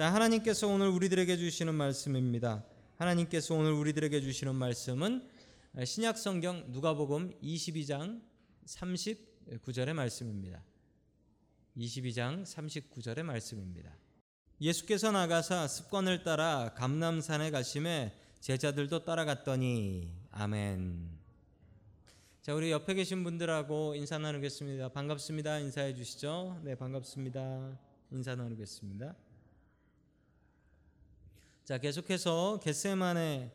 자, 하나님께서 오늘 우리들에게 주시는 말씀입니다. 하나님께서 오늘 우리들에게 주시는 말씀은 신약 성경 누가복음 22장 39절의 말씀입니다. 22장 39절의 말씀입니다. 예수께서 나가사 습관을 따라 감남산에 가심에 제자들도 따라갔더니 아멘. 자, 우리 옆에 계신 분들하고 인사 나누겠습니다. 반갑습니다. 인사해 주시죠. 네, 반갑습니다. 인사 나누겠습니다. 자, 계속해서 겟세만의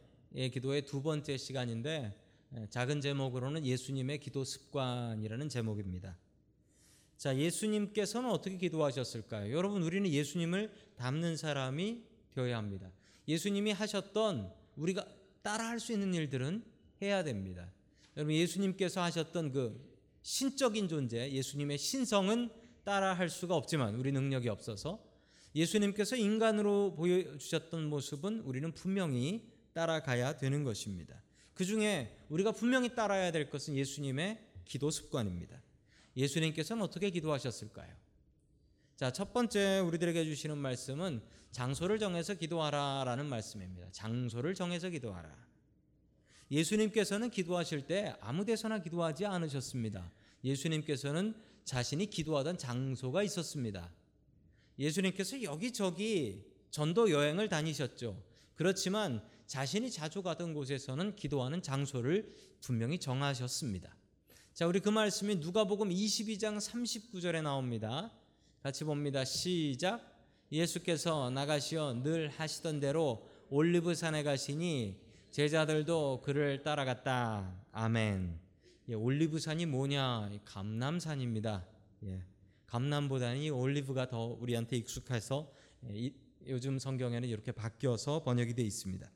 기도의 두 번째 시간인데 작은 제목으로는 예수님의 기도 습관이라는 제목입니다. 자, 예수님께서는 어떻게 기도하셨을까요? 여러분, 우리는 예수님을 닮는 사람이 되어야 합니다. 예수님이 하셨던 우리가 따라할 수 있는 일들은 해야 됩니다. 여러분, 예수님께서 하셨던 그 신적인 존재, 예수님의 신성은 따라할 수가 없지만 우리 능력이 없어서 예수님께서 인간으로 보여주셨던 모습은 우리는 분명히 따라가야 되는 것입니다. 그 중에 우리가 분명히 따라야 될 것은 예수님의 기도 습관입니다. 예수님께서는 어떻게 기도하셨을까요? 자, 첫 번째 우리들에게 주시는 말씀은 장소를 정해서 기도하라 라는 말씀입니다. 장소를 정해서 기도하라. 예수님께서는 기도하실 때 아무 데서나 기도하지 않으셨습니다. 예수님께서는 자신이 기도하던 장소가 있었습니다. 예수님께서 여기저기 전도 여행을 다니셨죠. 그렇지만 자신이 자주 가던 곳에서는 기도하는 장소를 분명히 정하셨습니다. 자, 우리 그 말씀이 누가복음 22장 39절에 나옵니다. 같이 봅니다. 시작. 예수께서 나가시어 늘 하시던 대로 올리브 산에 가시니 제자들도 그를 따라갔다. 아멘. 예, 올리브 산이 뭐냐? 감남산입니다. 예, 감남보다는 올리브가 더 우리한테 익숙해서 예, 요즘 성경에는 이렇게 바뀌어서 번역이 되어 있습니다.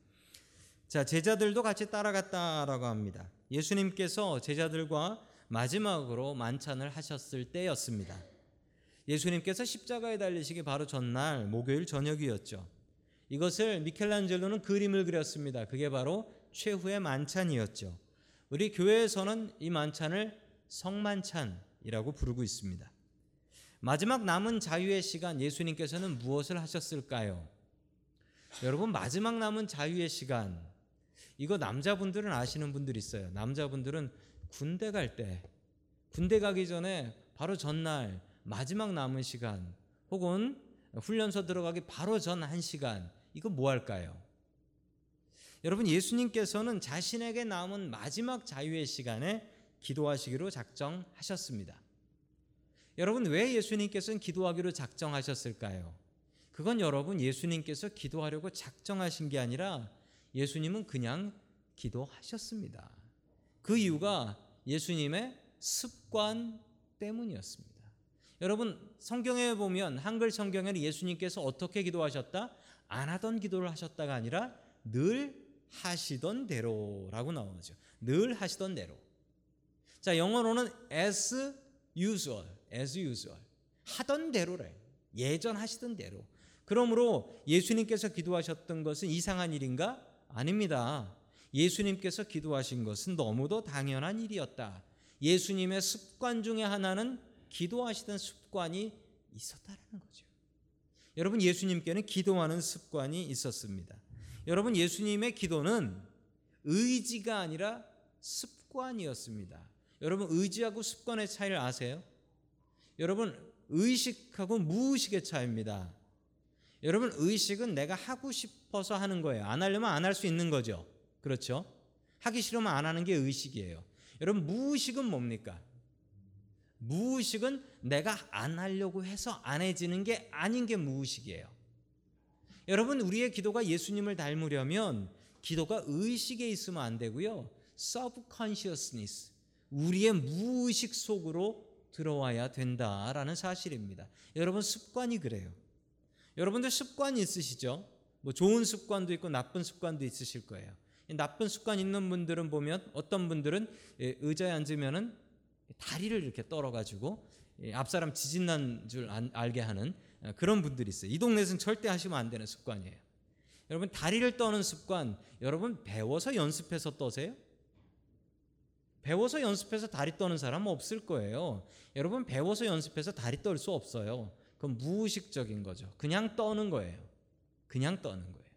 자, 제자들도 같이 따라갔다라고 합니다. 예수님께서 제자들과 마지막으로 만찬을 하셨을 때였습니다. 예수님께서 십자가에 달리시기 바로 전날 목요일 저녁이었죠. 이것을 미켈란젤로는 그림을 그렸습니다. 그게 바로 최후의 만찬이었죠. 우리 교회에서는 이 만찬을 성만찬이라고 부르고 있습니다. 마지막 남은 자유의 시간 예수님께서는 무엇을 하셨을까요? 여러분 마지막 남은 자유의 시간 이거 남자분들은 아시는 분들 있어요. 남자분들은 군대 갈 때 군대 가기 전에 바로 전날 마지막 남은 시간 혹은 훈련소 들어가기 바로 전 한 시간 이거 뭐 할까요? 여러분 예수님께서는 자신에게 남은 마지막 자유의 시간에 기도하시기로 작정하셨습니다. 여러분 왜 예수님께서는 기도하기로 작정하셨을까요? 그건 여러분 예수님께서 기도하려고 작정하신 게 아니라 예수님은 그냥 기도하셨습니다. 그 이유가 예수님의 습관 때문이었습니다. 여러분 성경에 보면 한글 성경에는 예수님께서 어떻게 기도하셨다? 안 하던 기도를 하셨다가 아니라 늘 하시던 대로라고 나오죠. 늘 하시던 대로. 자, 영어로는 as usual, as usual. 하던 대로래. 예전 하시던 대로. 그러므로 예수님께서 기도하셨던 것은 이상한 일인가? 아닙니다. 예수님께서 기도하신 것은 너무도 당연한 일이었다. 예수님의 습관 중에 하나는 기도하시던 습관이 있었다라는 거죠. 여러분 예수님께는 기도하는 습관이 있었습니다. 여러분 예수님의 기도는 의지가 아니라 습관이었습니다. 여러분 의지하고 습관의 차이를 아세요? 여러분 의식하고 무의식의 차이입니다. 여러분 의식은 내가 하고 싶어서 하는 거예요. 안 하려면 안 할 수 있는 거죠. 그렇죠? 하기 싫으면 안 하는 게 의식이에요. 여러분 무의식은 뭡니까? 무의식은 내가 안 하려고 해서 안 해지는 게 아닌 게 무의식이에요. 여러분 우리의 기도가 예수님을 닮으려면 기도가 의식에 있으면 안 되고요. subconsciousness 우리의 무의식 속으로 들어와야 된다라는 사실입니다. 여러분 습관이 그래요. 여러분들 습관이 있으시죠? 뭐 좋은 습관도 있고 나쁜 습관도 있으실 거예요. 나쁜 습관 있는 분들은 보면 어떤 분들은 예, 의자에 앉으면은 다리를 이렇게 떨어가지고 예, 앞사람 지진 난 줄 알게 하는 어, 그런 분들이 있어요. 이 동네에서는 절대 하시면 안 되는 습관이에요. 여러분 다리를 떠는 습관 여러분 배워서 연습해서 떠세요? 배워서 연습해서 다리 떠는 사람 없을 거예요. 여러분 배워서 연습해서 다리 떨 수 없어요. 그건 무의식적인 거죠. 그냥 떠는 거예요. 그냥 떠는 거예요.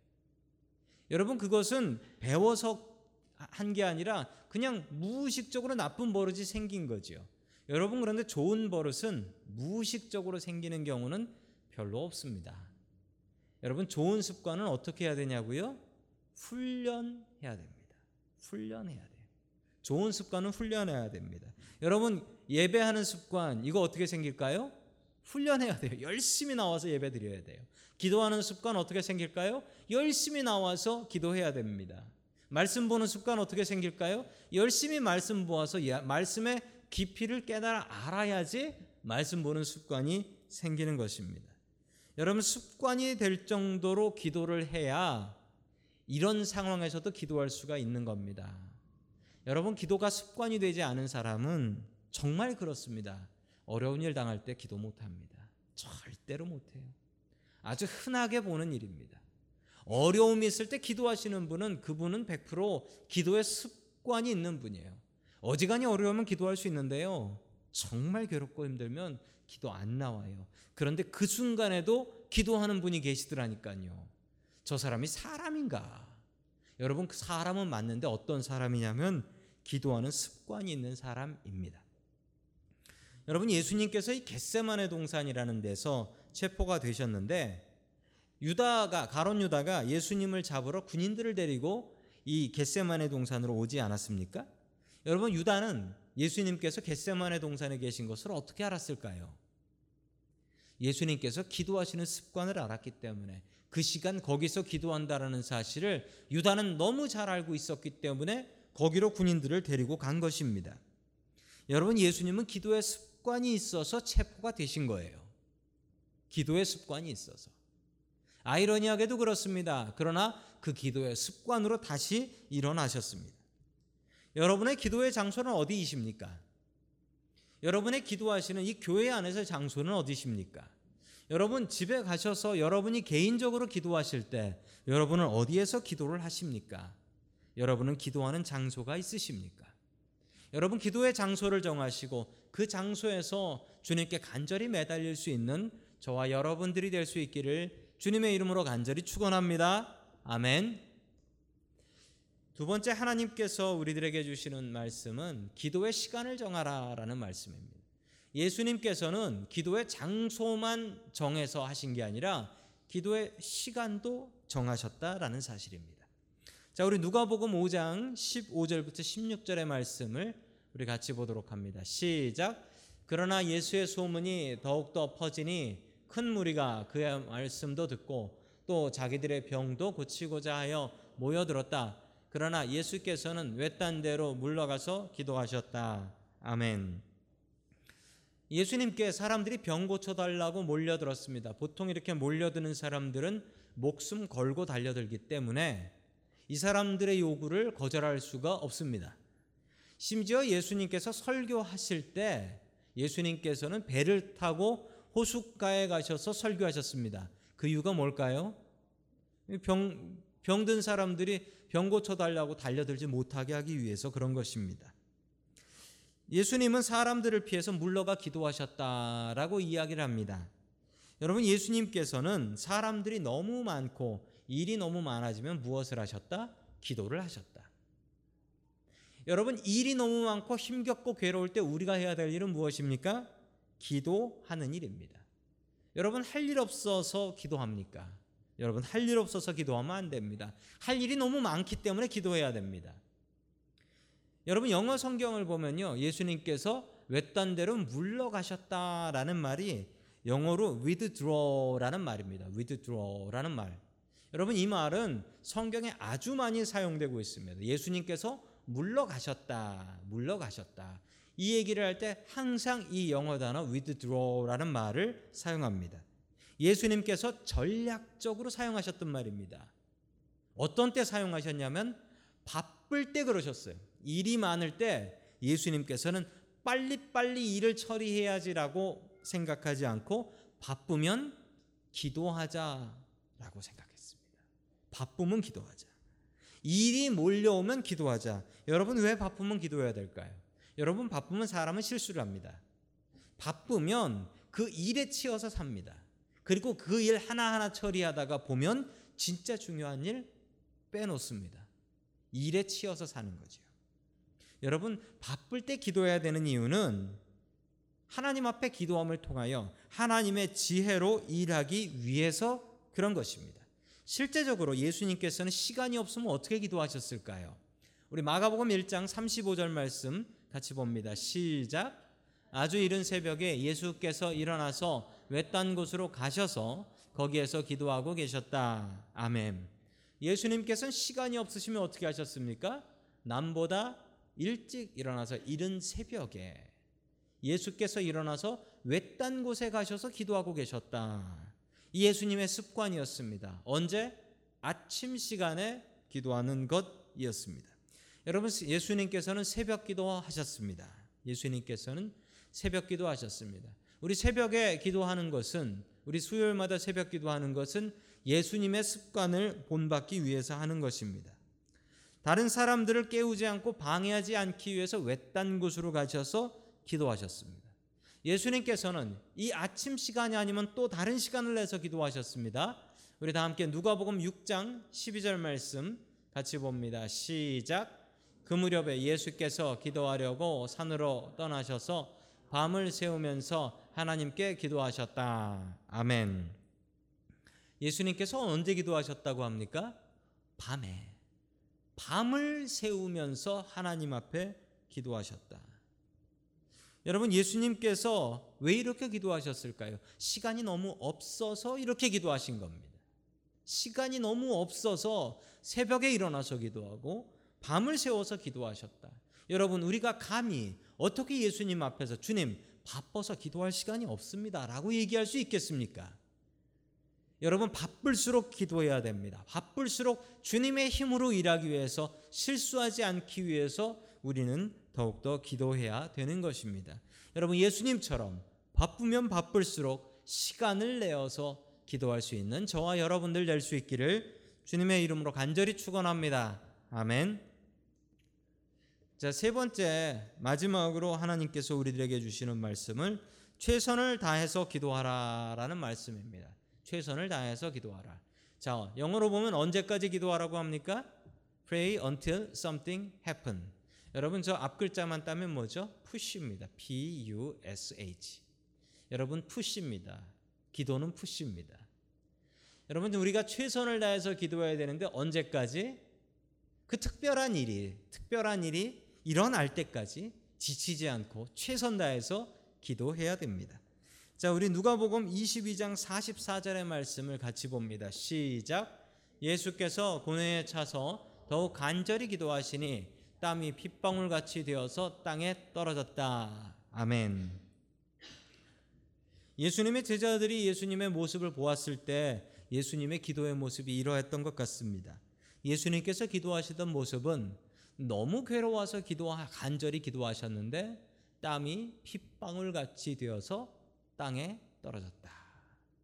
여러분 그것은 배워서 한 게 아니라 그냥 무의식적으로 나쁜 버릇이 생긴 거지요. 여러분 그런데 좋은 버릇은 무의식적으로 생기는 경우는 별로 없습니다. 여러분 좋은 습관은 어떻게 해야 되냐고요? 훈련해야 됩니다. 훈련해야 돼요. 좋은 습관은 훈련해야 됩니다. 여러분 예배하는 습관 이거 어떻게 생길까요? 훈련해야 돼요. 열심히 나와서 예배 드려야 돼요. 기도하는 습관 어떻게 생길까요? 열심히 나와서 기도해야 됩니다. 말씀 보는 습관 어떻게 생길까요? 열심히 말씀 보아서 말씀의 깊이를 깨달아 알아야지 말씀 보는 습관이 생기는 것입니다. 여러분 습관이 될 정도로 기도를 해야 이런 상황에서도 기도할 수가 있는 겁니다. 여러분 기도가 습관이 되지 않은 사람은 정말 그렇습니다. 어려운 일 당할 때 기도 못 합니다. 절대로 못 해요. 아주 흔하게 보는 일입니다. 어려움이 있을 때 기도하시는 분은 그분은 100% 기도의 습관이 있는 분이에요. 어지간히 어려우면 기도할 수 있는데요. 정말 괴롭고 힘들면 기도 안 나와요. 그런데 그 순간에도 기도하는 분이 계시더라니까요. 저 사람이 사람인가? 여러분 그 사람은 맞는데 어떤 사람이냐면 기도하는 습관이 있는 사람입니다. 여러분 예수님께서 이 겟세만의 동산이라는 데서 체포가 되셨는데 유다가 가론 유다가 예수님을 잡으러 군인들을 데리고 이 겟세만의 동산으로 오지 않았습니까? 여러분 유다는 예수님께서 겟세만의 동산에 계신 것을 어떻게 알았을까요? 예수님께서 기도하시는 습관을 알았기 때문에 그 시간 거기서 기도한다라는 사실을 유다는 너무 잘 알고 있었기 때문에 거기로 군인들을 데리고 간 것입니다. 여러분 예수님은 기도의 습관이 있어서 체포가 되신 거예요. 기도의 습관이 있어서. 아이러니하게도 그렇습니다. 그러나 그 기도의 습관으로 다시 일어나셨습니다. 여러분의 기도의 장소는 어디이십니까? 여러분의 기도하시는 이 교회 안에서 장소는 어디십니까? 여러분 집에 가셔서 여러분이 개인적으로 기도하실 때 여러분은 어디에서 기도를 하십니까? 여러분은 기도하는 장소가 있으십니까? 여러분 기도의 장소를 정하시고 그 장소에서 주님께 간절히 매달릴 수 있는 저와 여러분들이 될 수 있기를 주님의 이름으로 간절히 축원합니다. 아멘. 두 번째 하나님께서 우리들에게 주시는 말씀은 기도의 시간을 정하라라는 말씀입니다. 예수님께서는 기도의 장소만 정해서 하신 게 아니라 기도의 시간도 정하셨다라는 사실입니다. 자, 우리 누가복음 5장 15절부터 16절의 말씀을 우리 같이 보도록 합니다. 시작. 그러나 예수의 소문이 더욱더 퍼지니 큰 무리가 그의 말씀도 듣고 또 자기들의 병도 고치고자 하여 모여들었다. 그러나 예수께서는 외딴 데로 물러가서 기도하셨다. 아멘. 예수님께 사람들이 병 고쳐달라고 몰려들었습니다. 보통 이렇게 몰려드는 사람들은 목숨 걸고 달려들기 때문에 이 사람들의 요구를 거절할 수가 없습니다. 심지어 예수님께서 설교하실 때 예수님께서는 배를 타고 호숫가에 가셔서 설교하셨습니다. 그 이유가 뭘까요? 병, 병든 사람들이 병 고쳐달라고 달려들지 못하게 하기 위해서 그런 것입니다. 예수님은 사람들을 피해서 물러가 기도하셨다라고 이야기를 합니다. 여러분 예수님께서는 사람들이 너무 많고 일이 너무 많아지면 무엇을 하셨다? 기도를 하셨다. 여러분 일이 너무 많고 힘겹고 괴로울 때 우리가 해야 될 일은 무엇입니까? 기도하는 일입니다. 여러분 할 일 없어서 기도합니까? 여러분 할 일 없어서 기도하면 안 됩니다. 할 일이 너무 많기 때문에 기도해야 됩니다. 여러분 영어 성경을 보면요. 예수님께서 외딴 데로 물러가셨다라는 말이 영어로 withdraw라는 말입니다. withdraw라는 말. 여러분 이 말은 성경에 아주 많이 사용되고 있습니다. 예수님께서 물러가셨다. 물러가셨다. 이 얘기를 할 때 항상 이 영어 단어 withdraw라는 말을 사용합니다. 예수님께서 전략적으로 사용하셨던 말입니다. 어떤 때 사용하셨냐면 바쁠 때 그러셨어요. 일이 많을 때 예수님께서는 빨리빨리 일을 처리해야지라고 생각하지 않고 바쁘면 기도하자라고 생각했습니다. 바쁘면 기도하자. 일이 몰려오면 기도하자. 여러분 왜 바쁘면 기도해야 될까요? 여러분 바쁘면 사람은 실수를 합니다. 바쁘면 그 일에 치여서 삽니다. 그리고 그 일 하나하나 처리하다가 보면 진짜 중요한 일 빼놓습니다. 일에 치여서 사는 거죠. 여러분 바쁠 때 기도해야 되는 이유는 하나님 앞에 기도함을 통하여 하나님의 지혜로 일하기 위해서 그런 것입니다. 실제적으로 예수님께서는 시간이 없으면 어떻게 기도하셨을까요? 우리 마가복음 1장 35절 말씀 같이 봅니다. 시작. 아주 이른 새벽에 예수께서 일어나서 외딴 곳으로 가셔서 거기에서 기도하고 계셨다. 아멘. 예수님께서는 시간이 없으시면 어떻게 하셨습니까? 남보다 일찍 일어나서 이른 새벽에 예수께서 일어나서 외딴 곳에 가셔서 기도하고 계셨다. 예수님의 습관이었습니다. 언제? 아침 시간에 기도하는 것이었습니다. 여러분 예수님께서는 새벽 기도하셨습니다. 예수님께서는 새벽 기도하셨습니다. 우리 새벽에 기도하는 것은 우리 수요일마다 새벽 기도하는 것은 예수님의 습관을 본받기 위해서 하는 것입니다. 다른 사람들을 깨우지 않고 방해하지 않기 위해서 외딴 곳으로 가셔서 기도하셨습니다. 예수님께서는 이 아침 시간이 아니면 또 다른 시간을 내서 기도하셨습니다. 우리 다 함께 누가복음 6장 12절 말씀 같이 봅니다. 시작. 그 무렵에 예수께서 기도하려고 산으로 떠나셔서 밤을 새우면서 하나님께 기도하셨다. 아멘. 예수님께서 언제 기도하셨다고 합니까? 밤에. 밤을 새우면서 하나님 앞에 기도하셨다. 여러분 예수님께서 왜 이렇게 기도하셨을까요? 시간이 너무 없어서 이렇게 기도하신 겁니다. 시간이 너무 없어서 새벽에 일어나서 기도하고 밤을 새워서 기도하셨다. 여러분 우리가 감히 어떻게 예수님 앞에서 주님 바빠서 기도할 시간이 없습니다라고 얘기할 수 있겠습니까? 여러분 바쁠수록 기도해야 됩니다. 바쁠수록 주님의 힘으로 일하기 위해서 실수하지 않기 위해서 우리는 더욱더 기도해야 되는 것입니다. 여러분 예수님처럼 바쁘면 바쁠수록 시간을 내어서 기도할 수 있는 저와 여러분들 될 수 있기를 주님의 이름으로 간절히 축원합니다. 아멘. 자, 세 번째 마지막으로 하나님께서 우리들에게 주시는 말씀을 최선을 다해서 기도하라라는 말씀입니다. 최선을 다해서 기도하라. 자, 영어로 보면 언제까지 기도하라고 합니까? Pray until something happen. 여러분 저 앞 글자만 따면 뭐죠? push입니다. P U S H. 여러분 push입니다. 기도는 push입니다. 여러분 우리가 최선을 다해서 기도해야 되는데 언제까지? 그 특별한 일이 특별한 일이 일어날 때까지 지치지 않고 최선 다해서 기도해야 됩니다. 자, 우리 누가복음 22장 44절의 말씀을 같이 봅니다. 시작. 예수께서 고뇌에 차서 더욱 간절히 기도하시니 땀이 핏방울 같이 되어서 땅에 떨어졌다. 아멘. 예수님의 제자들이 예수님의 모습을 보았을 때 예수님의 기도의 모습이 이러했던 것 같습니다. 예수님께서 기도하시던 모습은 너무 괴로워서 기도 간절히 기도하셨는데 땀이 핏방울 같이 되어서 땅에 떨어졌다.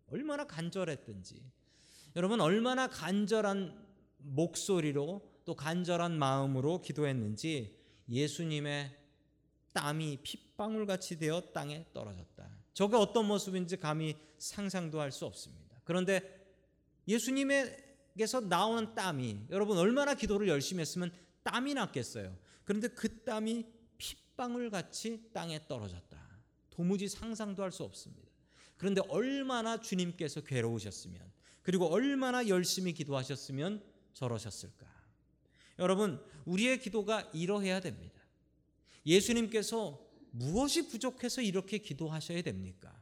얼마나 간절했든지 여러분 얼마나 간절한 목소리로 또 간절한 마음으로 기도했는지 예수님의 땀이 핏방울 같이 되어 땅에 떨어졌다. 저게 어떤 모습인지 감히 상상도 할 수 없습니다. 그런데 예수님에게서 나오는 땀이 여러분 얼마나 기도를 열심히 했으면 땀이 났겠어요. 그런데 그 땀이 핏방울 같이 땅에 떨어졌다. 도무지 상상도 할 수 없습니다. 그런데 얼마나 주님께서 괴로우셨으면 그리고 얼마나 열심히 기도하셨으면 저러셨을까? 여러분, 우리의 기도가 이러해야 됩니다. 예수님께서 무엇이 부족해서 이렇게 기도하셔야 됩니까?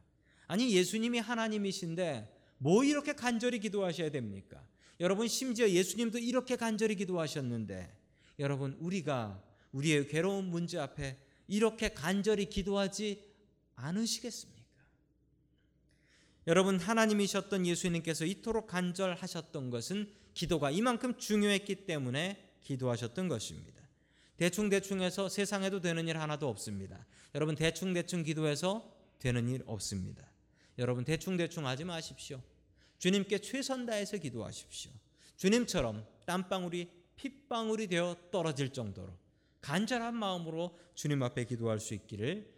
아니, 예수님이 하나님이신데 뭐 이렇게 간절히 기도하셔야 됩니까? 여러분, 심지어 예수님도 이렇게 간절히 기도하셨는데 여러분, 우리가 우리의 괴로운 문제 앞에 이렇게 간절히 기도하지 않으시겠습니까? 여러분, 하나님이셨던 예수님께서 이토록 간절하셨던 것은 기도가 이만큼 중요했기 때문에 기도하셨던 것입니다. 대충대충해서 세상에도 되는 일 하나도 없습니다. 여러분, 대충대충 기도해서 되는 일 없습니다. 여러분, 대충대충 하지 마십시오. 주님께 최선 다해서 기도하십시오. 주님처럼 땀방울이 핏방울이 되어 떨어질 정도로 간절한 마음으로 주님 앞에 기도할 수 있기를